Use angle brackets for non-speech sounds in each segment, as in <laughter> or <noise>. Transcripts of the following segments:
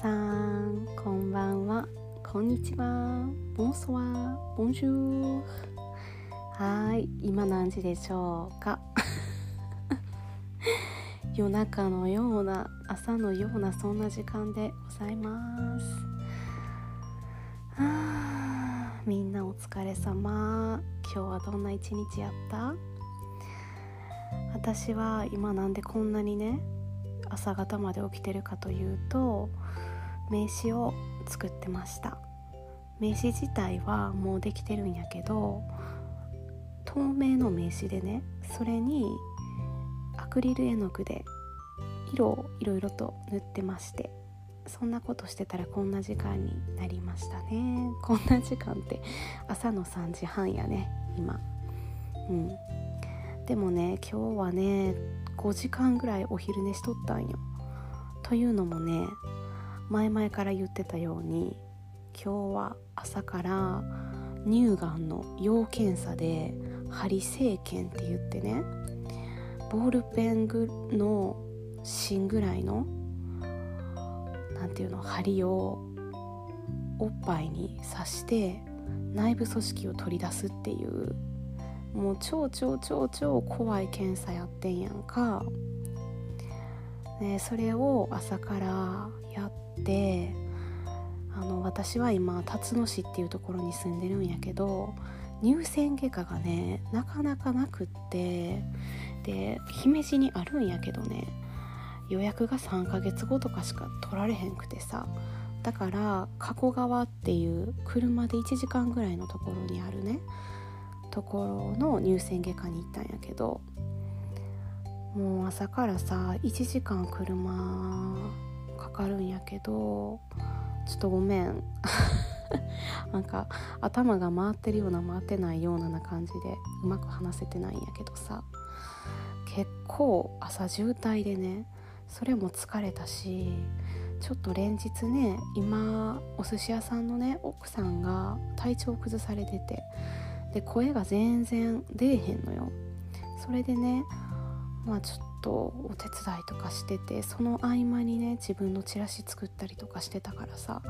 さんこんばんは。こんにちは。ボンソワボンジューはい今何時でしょうか？<laughs> 夜中のような朝のようなそんな時間でございます。あみんなお疲れ様。今日はどんな一日やった？私は今なんでこんなにね朝方まで起きてるかというと名刺を作ってました。名刺自体はもうできてるんやけど透明の名刺でねそれにアクリル絵の具で色をいろいろと塗ってましてそんなことしてたらこんな時間になりましたね。こんな時間って朝の3時半やね今。うん。でもね今日はね5時間ぐらいお昼寝しとったんよ。というのもね前々から言ってたように今日は朝から乳がんの要検査で針生検って言ってねボールペンの芯ぐらいの何ていうの針をおっぱいに刺して内部組織を取り出すっていうもう超超超超怖い検査やってんやんか、ね、それを朝からやってあの私は今辰野市っていうところに住んでるんやけど乳腺外科がねなかなかなくってで姫路にあるんやけどね予約が3ヶ月後とかしか取られへんくてさだから加古川っていう車で1時間ぐらいのところにあるねところの乳腺外科に行ったんやけどもう朝からさ1時間車かるんやけどちょっとごめん。<laughs> なんか頭が回ってるような回ってないようなな感じでうまく話せてないんやけどさ。結構朝渋滞でねそれも疲れたしちょっと連日ね今お寿司屋さんのね奥さんが体調崩されててで声が全然出えへんのよ。それでねまあちょっとお手伝いとかしててその合間にね自分のチラシ作ったりとかしてたからさ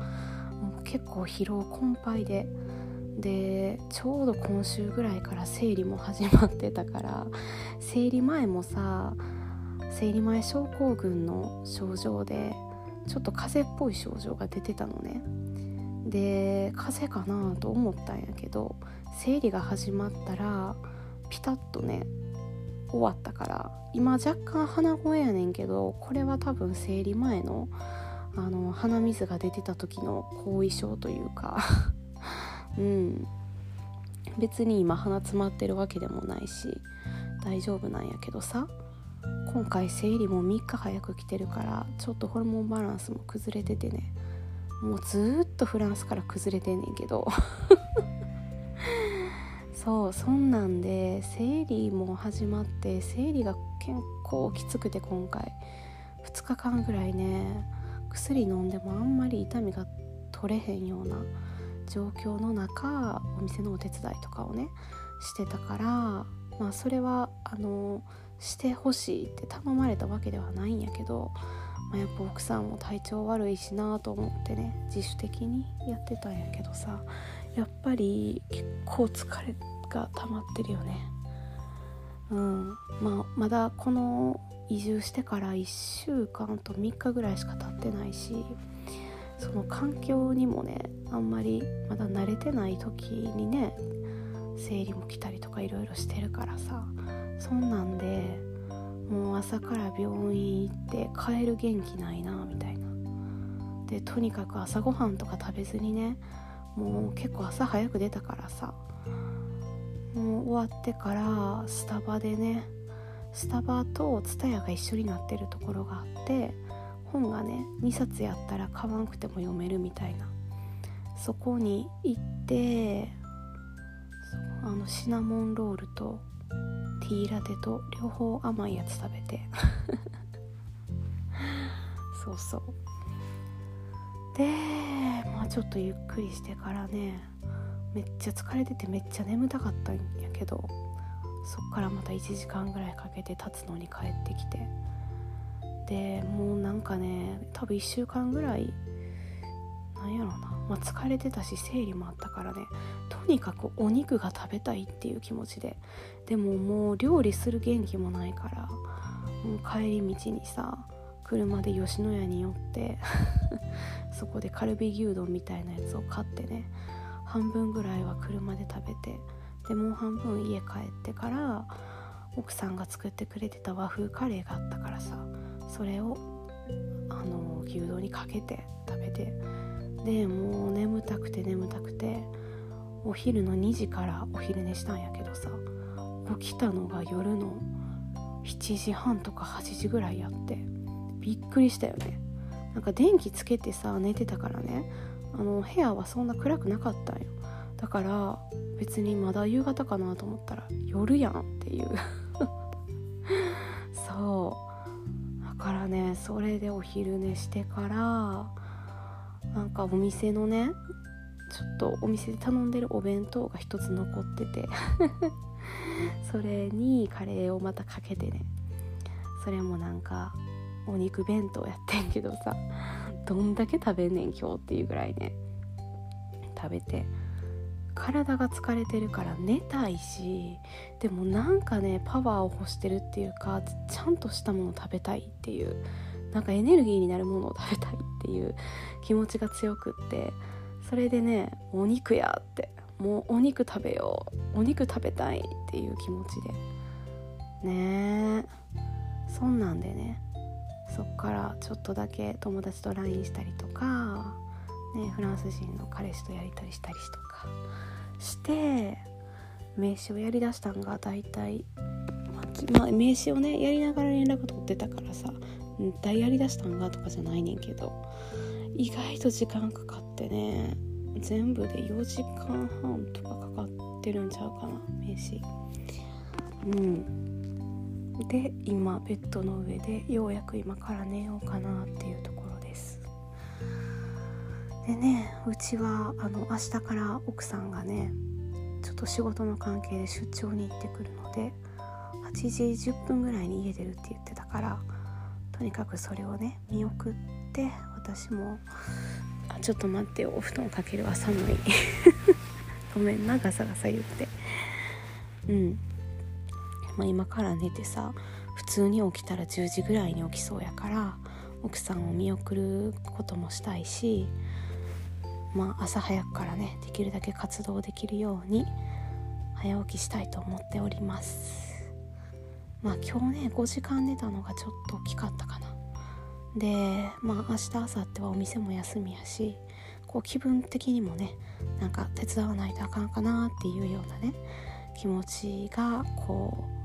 もう結構疲労困憊ででちょうど今週ぐらいから生理も始まってたから生理前もさ生理前症候群の症状でちょっと風邪っぽい症状が出てたのね。で風邪かなと思ったんやけど生理が始まったらピタッとね終わったから今若干鼻声やねんけどこれは多分生理前のあの鼻水が出てた時の後遺症というか <laughs> うん。別に今鼻詰まってるわけでもないし大丈夫なんやけどさ今回生理も3日早く来てるからちょっとホルモンバランスも崩れててね。もうずっとフランスから崩れてんねんけど。<laughs> そうそんなんで生理も始まって生理が結構きつくて今回。2日間ぐらいね薬飲んでもあんまり痛みが取れへんような状況の中お店のお手伝いとかをねしてたからまあそれはあのしてほしいって頼まれたわけではないんやけど、まあ、やっぱ奥さんも体調悪いしなと思ってね自主的にやってたんやけどさやっぱり結構疲れが溜まってるよね。うんまあ、まだこの移住してから1週間と3日ぐらいしか経ってないしその環境にもねあんまりまだ慣れてない時にね生理も来たりとかいろいろしてるからさそんなんでもう朝から病院行って帰る元気ないなみたいなでとにかく朝ごはんとか食べずにねもう結構朝早く出たからさ。もう終わってからスタバでねスタバと TSUTAYA が一緒になってるところがあって本がね2冊やったら買わんくても読めるみたいな。そこに行ってあのシナモンロールとティーラテと両方甘いやつ食べて。<laughs> そうそう。でまあちょっとゆっくりしてからねめっちゃ疲れててめっちゃ眠たかったんやけどそっからまた1時間ぐらいかけて立つのに帰ってきてでもうなんかね多分1週間ぐらいなんやろな、まあ、疲れてたし生理もあったからねとにかくお肉が食べたいっていう気持ちででももう料理する元気もないからもう帰り道にさ車で吉野家に寄って <laughs> そこでカルビ牛丼みたいなやつを買ってね半分ぐらいは車で食べてでもう半分家帰ってから奥さんが作ってくれてた和風カレーがあったからさそれをあの牛丼にかけて食べてでもう眠たくて眠たくてお昼の2時からお昼寝したんやけどさ起きたのが夜の7時半とか8時ぐらいやってびっくりしたよね。なんか電気つけてさ寝てたからね。あの部屋はそんな暗くなかったんよ。だから別にまだ夕方かなと思ったら夜やんっていう。<laughs> そう。だからねそれでお昼寝してからなんかお店のねちょっとお店で頼んでるお弁当が一つ残ってて <laughs> それにカレーをまたかけてね。それもなんかお肉弁当やってんけどさどんだけ食べんねん今日っていうぐらいね食べて体が疲れてるから寝たいしでもなんかねパワーを欲してるっていうかちゃんとしたもの食べたいっていうなんかエネルギーになるものを食べたいっていう気持ちが強くってそれでねお肉やってもうお肉食べようお肉食べたいっていう気持ちでねえそんなんでねそっからちょっとだけ友達と LINE したりとか、ね、フランス人の彼氏とやり取りしたりとかして名刺をやりだしたんが大体、まあ、名刺をねやりながら連絡取ってたからさ大やりだしたんがとかじゃないねんけど意外と時間かかってね全部で4時間半とかかかってるんちゃうかな名刺。うん。で今ベッドの上でようやく今から寝ようかなっていうところです。でねうちはあの明日から奥さんがねちょっと仕事の関係で出張に行ってくるので8時10分ぐらいに家出るって言ってたからとにかくそれをね見送って私もあちょっと待ってお布団かけるわ寒いごめんなガサガサ言って。うん、まあ、今から寝てさ普通に起きたら10時ぐらいに起きそうやから奥さんを見送ることもしたいしまあ朝早くからねできるだけ活動できるように早起きしたいと思っております。まあ今日ね5時間寝たのがちょっと大きかったかな。でまあ明日明後日はお店も休みやしこう気分的にもねなんか手伝わないとあかんかなっていうようなね気持ちがこう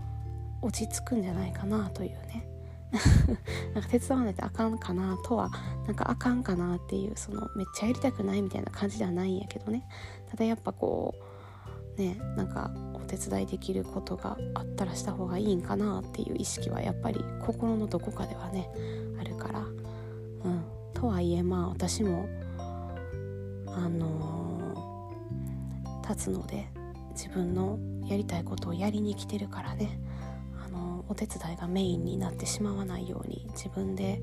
落ち着くんじゃないかなというね。<laughs> なんか手伝わないとあかんかなとはなんかあかんかなっていうそのめっちゃやりたくないみたいな感じではないんやけどね。ただやっぱこうねなんかお手伝いできることがあったらした方がいいんかなっていう意識はやっぱり心のどこかではねあるから。うん。とはいえまあ私もあのー、立つので自分のやりたいことをやりに来てるからね。お手伝いがメインになってしまわないように自分で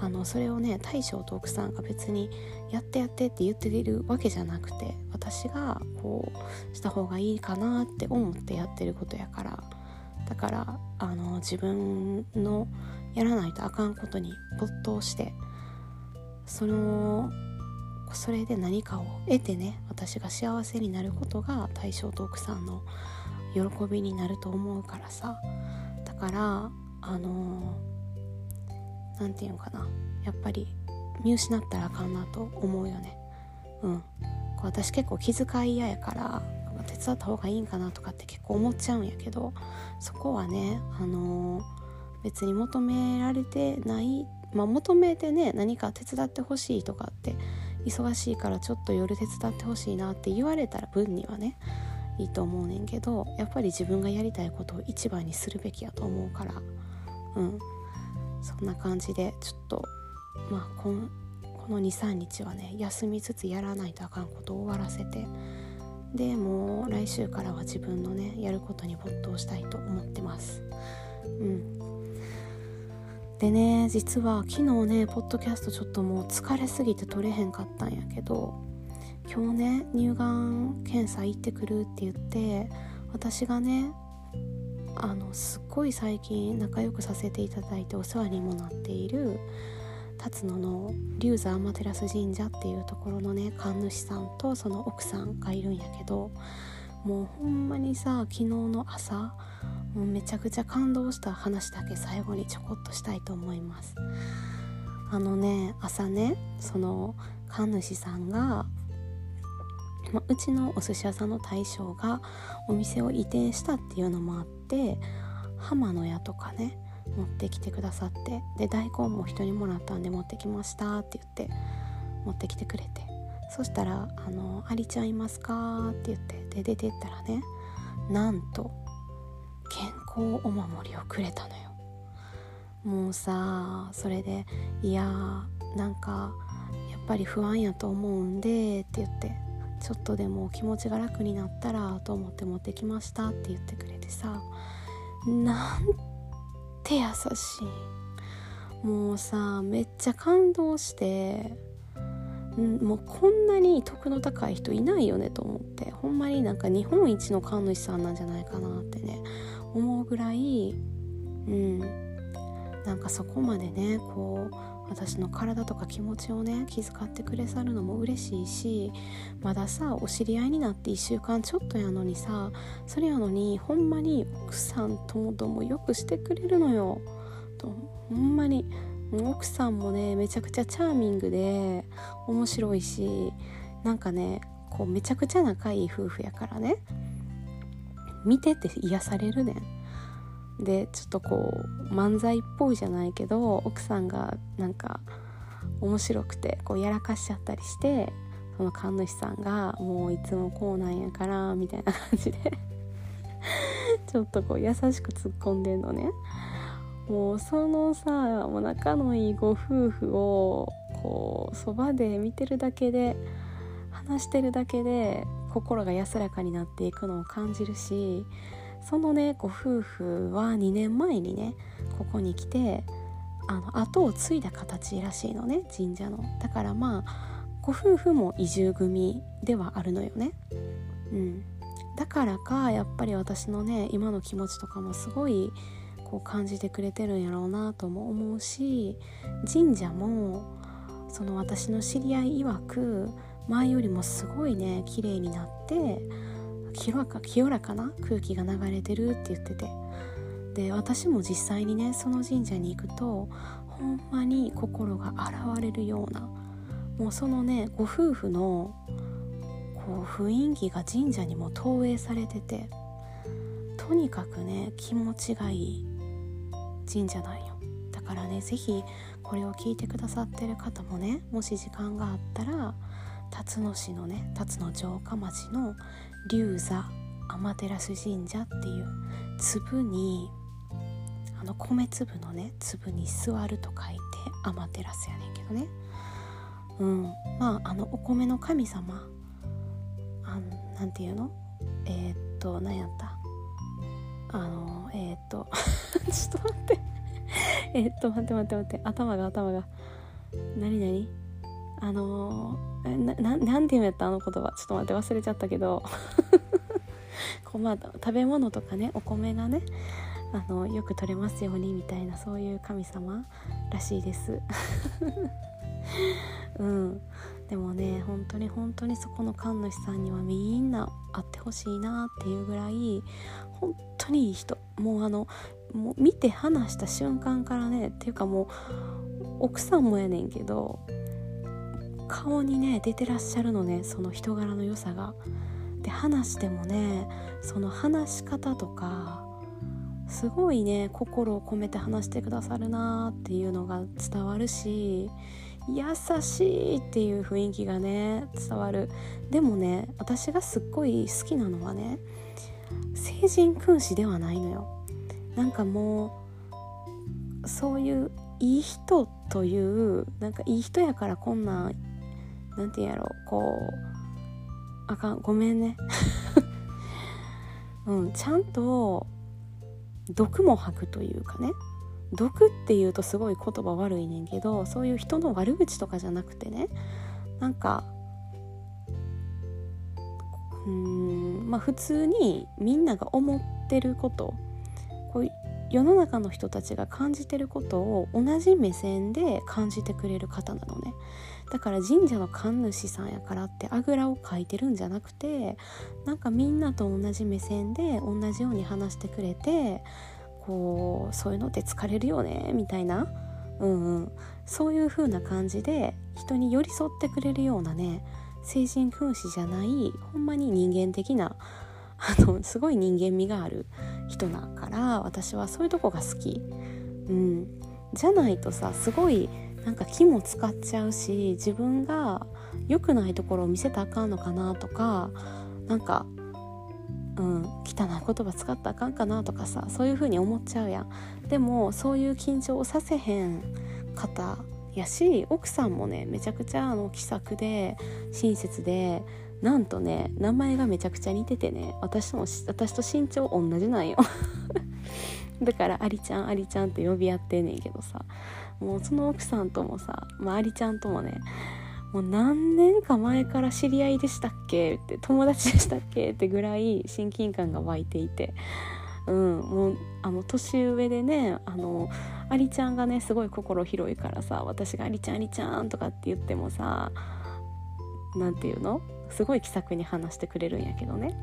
あのそれをね大将と奥さんが別にやってやってって言ってるわけじゃなくて私がこうした方がいいかなって思ってやってることやから。だからあの自分のやらないとあかんことに没頭してそのそれで何かを得てね私が幸せになることが大将と奥さんの喜びになると思うからさ。からあの何て言うのかな。やっぱり見失ったらあかんなと思うよね。うん。私結構気遣い嫌やから手伝った方がいいんかなとかって結構思っちゃうんやけどそこはねあの別に求められてないまあ求めてね何か手伝ってほしいとかって忙しいからちょっと夜手伝ってほしいなって言われたら分にはねいいと思うねんけどやっぱり自分がやりたいことを一番にするべきやと思うから。うん。そんな感じでちょっとまあこのこの23日はね休みつつやらないとあかんことを終わらせて。でもう来週からは自分のねやることに没頭したいと思ってます。うん。でね実は昨日ねポッドキャストちょっともう疲れすぎて撮れへんかったんやけど今日ね乳がん検査行ってくるって言って私がねあのすっごい最近仲良くさせていただいてお世話にもなっている辰野の龍座天照神社っていうところのね神主さんとその奥さんがいるんやけどもうほんまにさ昨日の朝もうめちゃくちゃ感動した話だけ最後にちょこっとしたいと思います。あのね朝ねその神主さんがまうちのお寿司屋さんの大将がお店を移転したっていうのもあって浜の屋とかね持ってきてくださってで大根も人にもらったんで持ってきましたって言って持ってきてくれてそしたら「あのありちゃんいますか?」って言ってで出てったらねなんと健康お守りをくれたのよもうさそれで「いやーなんかやっぱり不安やと思うんで」って言ってちょっとでも気持ちが楽になったらと思って持ってきましたって言ってくれてさなんて優しい。もうさめっちゃ感動してんもうこんなに得の高い人いないよねと思ってほんまになんか日本一の神主さんなんじゃないかなってね思うぐらいうんなんかそこまでねこう私の体とか気持ちをね気遣ってくれさるのも嬉しいしまださお知り合いになって1週間ちょっとやのにさそれやのにほんまに奥さんともどもよくしてくれるのよ。とほんまに奥さんもねめちゃくちゃチャーミングで面白いしなんかねこうめちゃくちゃ仲いい夫婦やからね。見てて癒されるねん。でちょっとこう漫才っぽいじゃないけど奥さんがなんか面白くてこうやらかしちゃったりしてその神主さんがもういつもこうなんやからみたいな感じで <laughs> ちょっとこう優しく突っ込んでんのね。もうそのさもう仲のいいご夫婦をこうそばで見てるだけで話してるだけで心が安らかになっていくのを感じるしそのねご夫婦は2年前にねここに来てあの後を継いだ形らしいのね神社の。だからまあご夫婦も移住組ではあるのよね。うん。だからかやっぱり私のね今の気持ちとかもすごいこう感じてくれてるんやろうなとも思うし神社もその私の知り合い曰く前よりもすごいね綺麗になって清らか清らかな？空気が流れてるって言ってて。で私も実際にねその神社に行くとほんまに心が洗われるようなもうそのねご夫婦のこう雰囲気が神社にも投影されててとにかくね気持ちがいい神社なんよ。だからね是非これを聞いてくださってる方もねもし時間があったら辰野市のね辰野城下町の龍座天照神社っていう粒にあの米粒のね粒に座ると書いて天照やねんけどね。うん。まああのお米の神様あなんていうの？えー、っと何やった？あのえー、っと <laughs> ちょっと待って。えっと待って待って待って。頭が頭が。何何？あのなななんて言うんやったあの言葉。ちょっと待って忘れちゃったけど。<laughs> こうまあ食べ物とかねお米がねあのよく取れますようにみたいなそういう神様らしいです。<laughs> うん。でもね本当に本当にそこの神主さんにはみんな会ってほしいなっていうぐらい本当にいい人。もうあのもう見て話した瞬間からねっていうかもう奥さんもやねんけど顔にね出てらっしゃるのねその人柄の良さが。で話してもねその話し方とかすごいね心を込めて話してくださるなっていうのが伝わるし優しいっていう雰囲気がね伝わるでもね私がすっごい好きなのはね聖人君子ではないのよなんかもうそういういい人というなんかいい人やからこんなんなんて言うんやろこうあかん。ごめんね。<laughs> うんちゃんと毒も吐くというかね。毒っていうとすごい言葉悪いねんけどそういう人の悪口とかじゃなくてね。なんかうんまあ普通にみんなが思ってることこう世の中の人たちが感じてることを同じ目線で感じてくれる方なのね。だから神社の神主さんやからってあぐらをかいてるんじゃなくてなんかみんなと同じ目線で同じように話してくれてこうそういうのって疲れるよねみたいな、うんうん、そういう風な感じで人に寄り添ってくれるようなね精神君子じゃないほんまに人間的なあのすごい人間味がある人だから私はそういうとこが好き。うん、じゃないとさすごいなんか気も使っちゃうし自分が良くないところを見せたらあかんのかなとかなんか、うん、汚い言葉使ったらあかんかなとかさそういう風に思っちゃうやん。でもそういう緊張をさせへん方やし奥さんもねめちゃくちゃあの気さくで親切でなんとね名前がめちゃくちゃ似ててね私とも私と身長同じなんよ <laughs> だからありちゃんありちゃんって呼び合ってんねんけどさもうその奥さんともさ、まあ、りちゃんともねもう何年か前から知り合いでしたっけ？って友達でしたっけ？ってぐらい親近感が湧いていて。うん、もうあの年上でねあのありちゃんがねすごい心広いからさ私が「ありちゃんありちゃん」とかって言ってもさ何て言うの？すごい気さくに話してくれるんやけどね、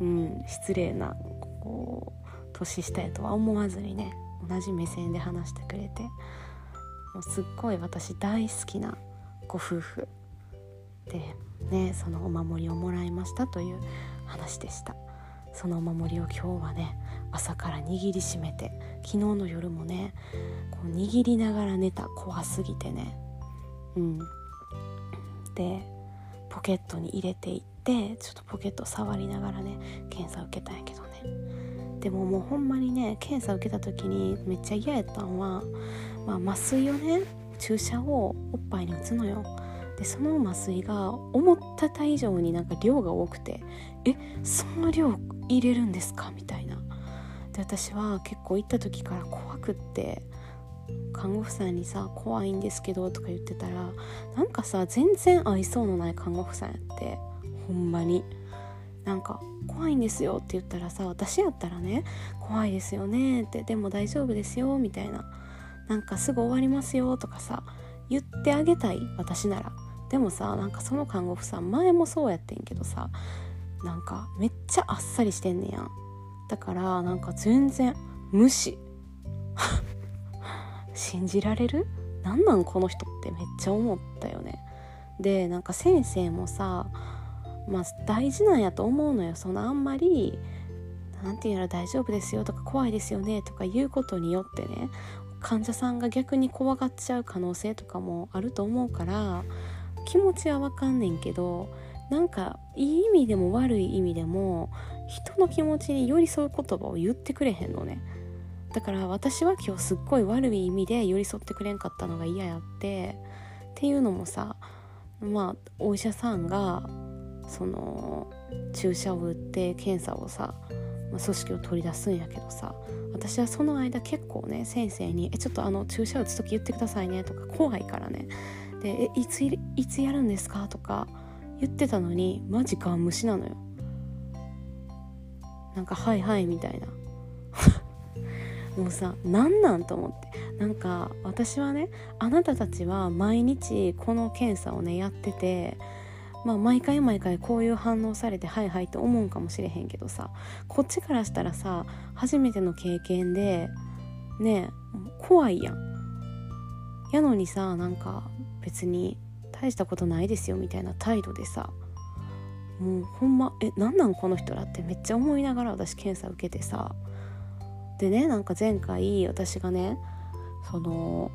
うん、失礼なこう年下やとは思わずにね同じ目線で話してくれて。もうすっごい私大好きなご夫婦でねそのお守りをもらいましたという話でした。そのお守りを今日はね朝から握りしめて昨日の夜もねこう握りながら寝た怖すぎてね。うん。でポケットに入れていってちょっとポケット触りながらね検査受けたんやけどね。でももうほんまにね検査受けた時にめっちゃ嫌やったんは、まあ、麻酔をね注射をおっぱいに打つのよ。でその麻酔が思ってた以上になんか量が多くてえそんな量入れるんですか？みたいな。で私は結構行った時から怖くって看護婦さんにさ「怖いんですけど」とか言ってたらなんかさ全然愛想のない看護婦さんやってほんまに。なんか「怖いんですよ」って言ったらさ私やったらね「怖いですよね」って「でも大丈夫ですよ」みたいななんかすぐ終わりますよとかさ言ってあげたい私なら。でもさなんかその看護婦さん前もそうやってんけどさなんかめっちゃあっさりしてんねやん。だからなんか全然無視。<laughs> 信じられる？なんなんこの人ってめっちゃ思ったよね。でなんか先生もさまあ大事なんやと思うのよ。そのあんまり何て言うの大丈夫ですよとか怖いですよねとか言うことによってね患者さんが逆に怖がっちゃう可能性とかもあると思うから気持ちはわかんねんけどなんかいい意味でも悪い意味でも人の気持ちに寄り添う言葉を言ってくれへんのね。だから私は今日すっごい悪い意味で寄り添ってくれんかったのが嫌やってっていうのもさまあお医者さんがその注射を打って検査をさ、まあ、組織を取り出すんやけどさ私はその間結構ね先生に「えちょっとあの注射打つ時言ってくださいね」とか怖いからね。で「えいついつやるんですか?」とか言ってたのにマジガン無視なのよ。なんか「はいはい」みたいな。<laughs> もうさ何なんと思って。なんか私はねあなたたちは毎日この検査をねやっててまあ毎回毎回こういう反応されてはいはいって思うんかもしれへんけどさこっちからしたらさ初めての経験でね怖いやん。やのにさなんか別に大したことないですよみたいな態度でさもうほんまえなんなんこの人らってめっちゃ思いながら私検査受けてさでねなんか前回私がねその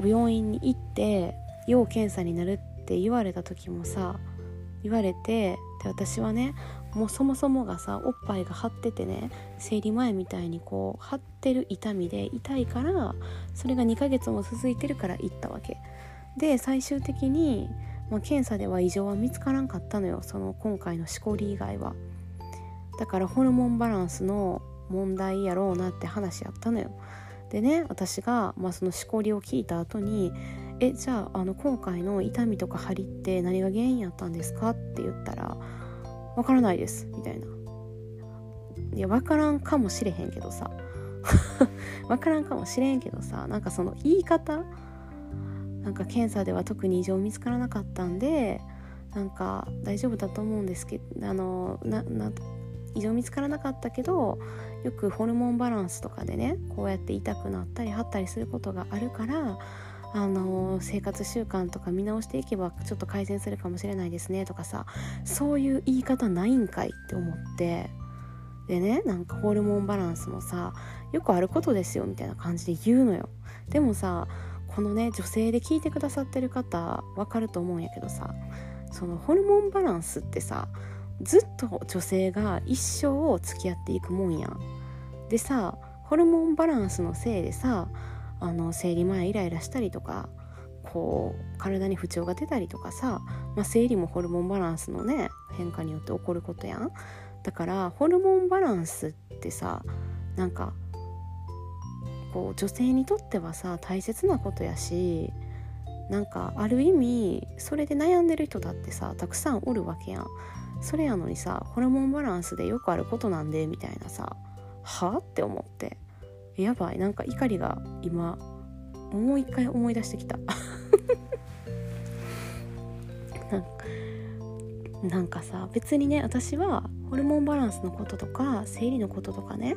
お病院に行って要検査になるって言われた時もさ言われてで私はねもうそもそもがさおっぱいが張っててね生理前みたいにこう張ってる痛みで痛いからそれが2ヶ月も続いてるから行ったわけで最終的に、まあ、検査では異常は見つからんかったのよその今回のしこり以外はだからホルモンバランスの問題やろうなって話やったのよ。でね私が、まあ、そのしこりを聞いた後に「えじゃああの今回の痛みとか張りって何が原因やったんですか?」って言ったら「わからないです」みたいな。いや分からんかもしれへんけどさ <laughs> 分からんかもしれんけどさなんかその言い方なんか検査では特に異常見つからなかったんでなんか大丈夫だと思うんですけどあのなな異常見つからなかったけどよくホルモンバランスとかでねこうやって痛くなったり張ったりすることがあるからあの生活習慣とか見直していけばちょっと改善するかもしれないですねとかさそういう言い方ないんかいって思って。でねなんかホルモンバランスもさよくあることですよみたいな感じで言うのよ。でもさこのね女性で聞いてくださってる方わかると思うんやけどさそのホルモンバランスってさずっと女性が一生を付き合っていくもんやん。でさホルモンバランスのせいでさあの生理前イライラしたりとかこう体に不調が出たりとかさ、まあ、生理もホルモンバランスのね変化によって起こることやん。だからホルモンバランスってさなんかこう女性にとってはさ大切なことやしなんかある意味それで悩んでる人だってさたくさんおるわけやん。それやのにさホルモンバランスでよくあることなんでみたいなさはあ？って思って。やばい。なんか怒りが今もう一回思い出してきた。<laughs> なんかさ別にね私はホルモンバランスのこととか生理のこととかね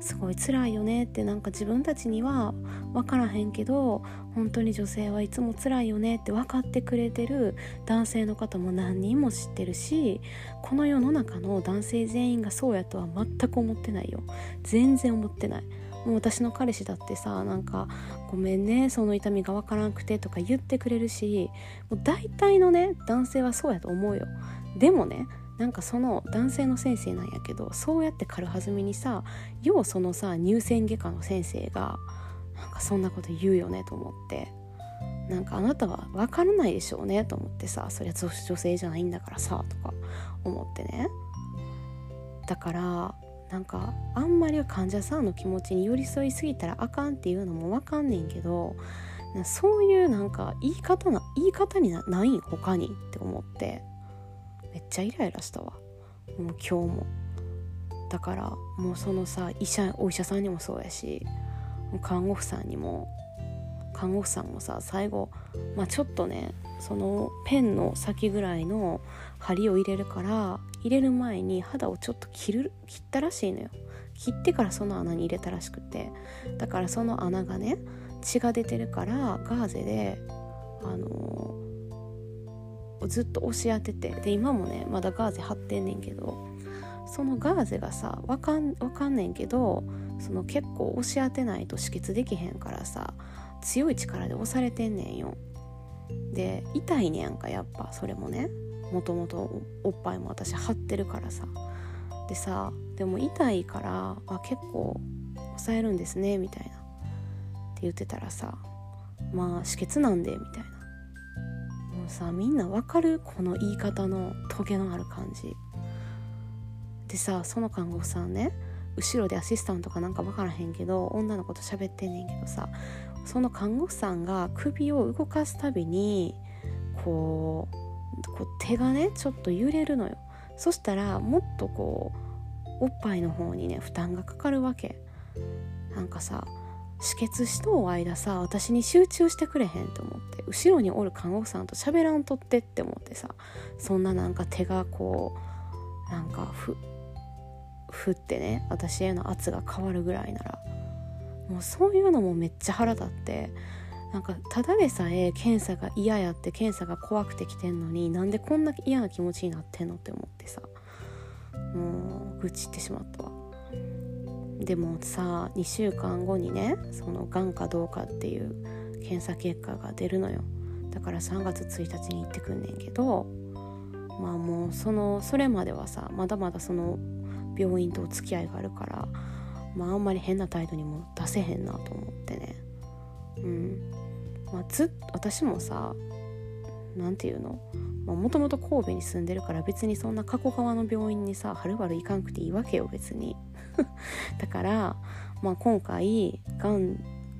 すごい辛いよねってなんか自分たちには分からへんけど本当に女性はいつも辛いよねって分かってくれてる男性の方も何人も知ってるしこの世の中の男性全員がそうやとは全く思ってないよ。全然思ってない。もう私の彼氏だってさなんか「ごめんねその痛みが分からんくて」とか言ってくれるしもう大体のね男性はそうやと思うよ。でもねなんかその男性の先生なんやけどそうやって軽はずみにさようそのさ乳腺外科の先生がなんかそんなこと言うよねと思って。なんかあなたは分からないでしょうねと思ってさそりゃ女性じゃないんだからさとか思ってね。だからなんかあんまり患者さんの気持ちに寄り添いすぎたらあかんっていうのも分かんねんけどそういうなんか言い方な言い方になないん他にって思ってめっちゃイライラしたわ。もう今日も。だからもうそのさ医者お医者さんにもそうやし看護婦さんにも看護婦さんもさ最後、まあ、ちょっとねそのペンの先ぐらいの針を入れるから入れる前に肌をちょっと切る切ったらしいのよ。切ってからその穴に入れたらしくて。だからその穴がね血が出てるからガーゼであのー、ずっと押し当ててで今もねまだガーゼ貼ってんねんけどそのガーゼがさわかんわかんねんけどその結構押し当てないと止血できへんからさ強い力で押されてんねんよ。で痛いねやんかやっぱ。それもね。もともとおっぱいも私張ってるからさ。でさでも痛いからあ結構抑えるんですねみたいな。って言ってたらさまあ止血なんでみたいな。もうさみんなわかる？この言い方のトゲのある感じ。でさその看護婦さんね後ろでアシスタントかなんか分からへんけど女の子と喋ってんねんけどさその看護婦さんが首を動かすたびにこうこう手がねちょっと揺れるのよ。そしたらもっとこうおっぱいの方にね負担がかかるわけ。なんかさ止血しとう間さ私に集中してくれへんと思って後ろにおる看護婦さんと喋らんとってって思ってさそんななんか手がこうなんかふふってね私への圧が変わるぐらいならもうそういうのもめっちゃ腹立ってなんかただでさえ検査が嫌やって検査が怖くて来てんのになんでこんな嫌な気持ちになってんのって思ってさもう愚痴ってしまったわ。でもさ2週間後にねそのがんかどうかっていう検査結果が出るのよ。だから3月1日に行ってくんねんけどまあもうそのそれまではさまだまだその病院とお付き合いがあるからまああんまり変な態度にも出せへんなと思ってね。うん。まあ、ず私もさ何て言うの？もともと神戸に住んでるから別にそんな加古川の病院にさはるばる行かんくていいわけよ別に。<laughs> だから、まあ、今回がん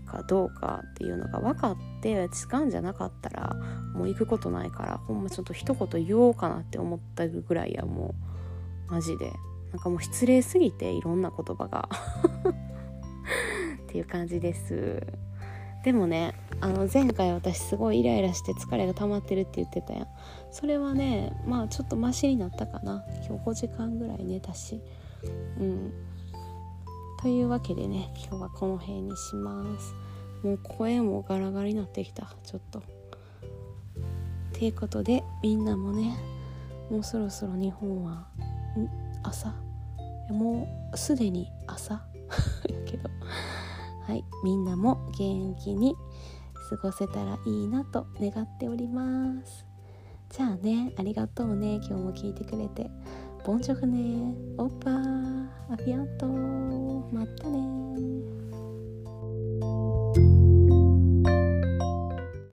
かどうかっていうのが分かって私がんじゃなかったらもう行くことないからほんまちょっと一言言おうかなって思ったぐらいやもう。マジで。なんかもう失礼すぎていろんな言葉が。<laughs> っていう感じです。でもねあの前回私すごいイライラして疲れが溜まってるって言ってたやん。それはねまあちょっとマシになったかな。今日5時間ぐらい寝たし。うん。というわけでね今日はこの辺にします。もう声もガラガラになってきた。ちょっと。ていうことでみんなもねもうそろそろ日本は朝。もうすでに朝。<laughs> けど。はい。みんなも元気に過ごせたらいいなと願っております。じゃあねありがとうね。今日も聞いてくれて。ボンジョフね。オッパー。アフィアント。またね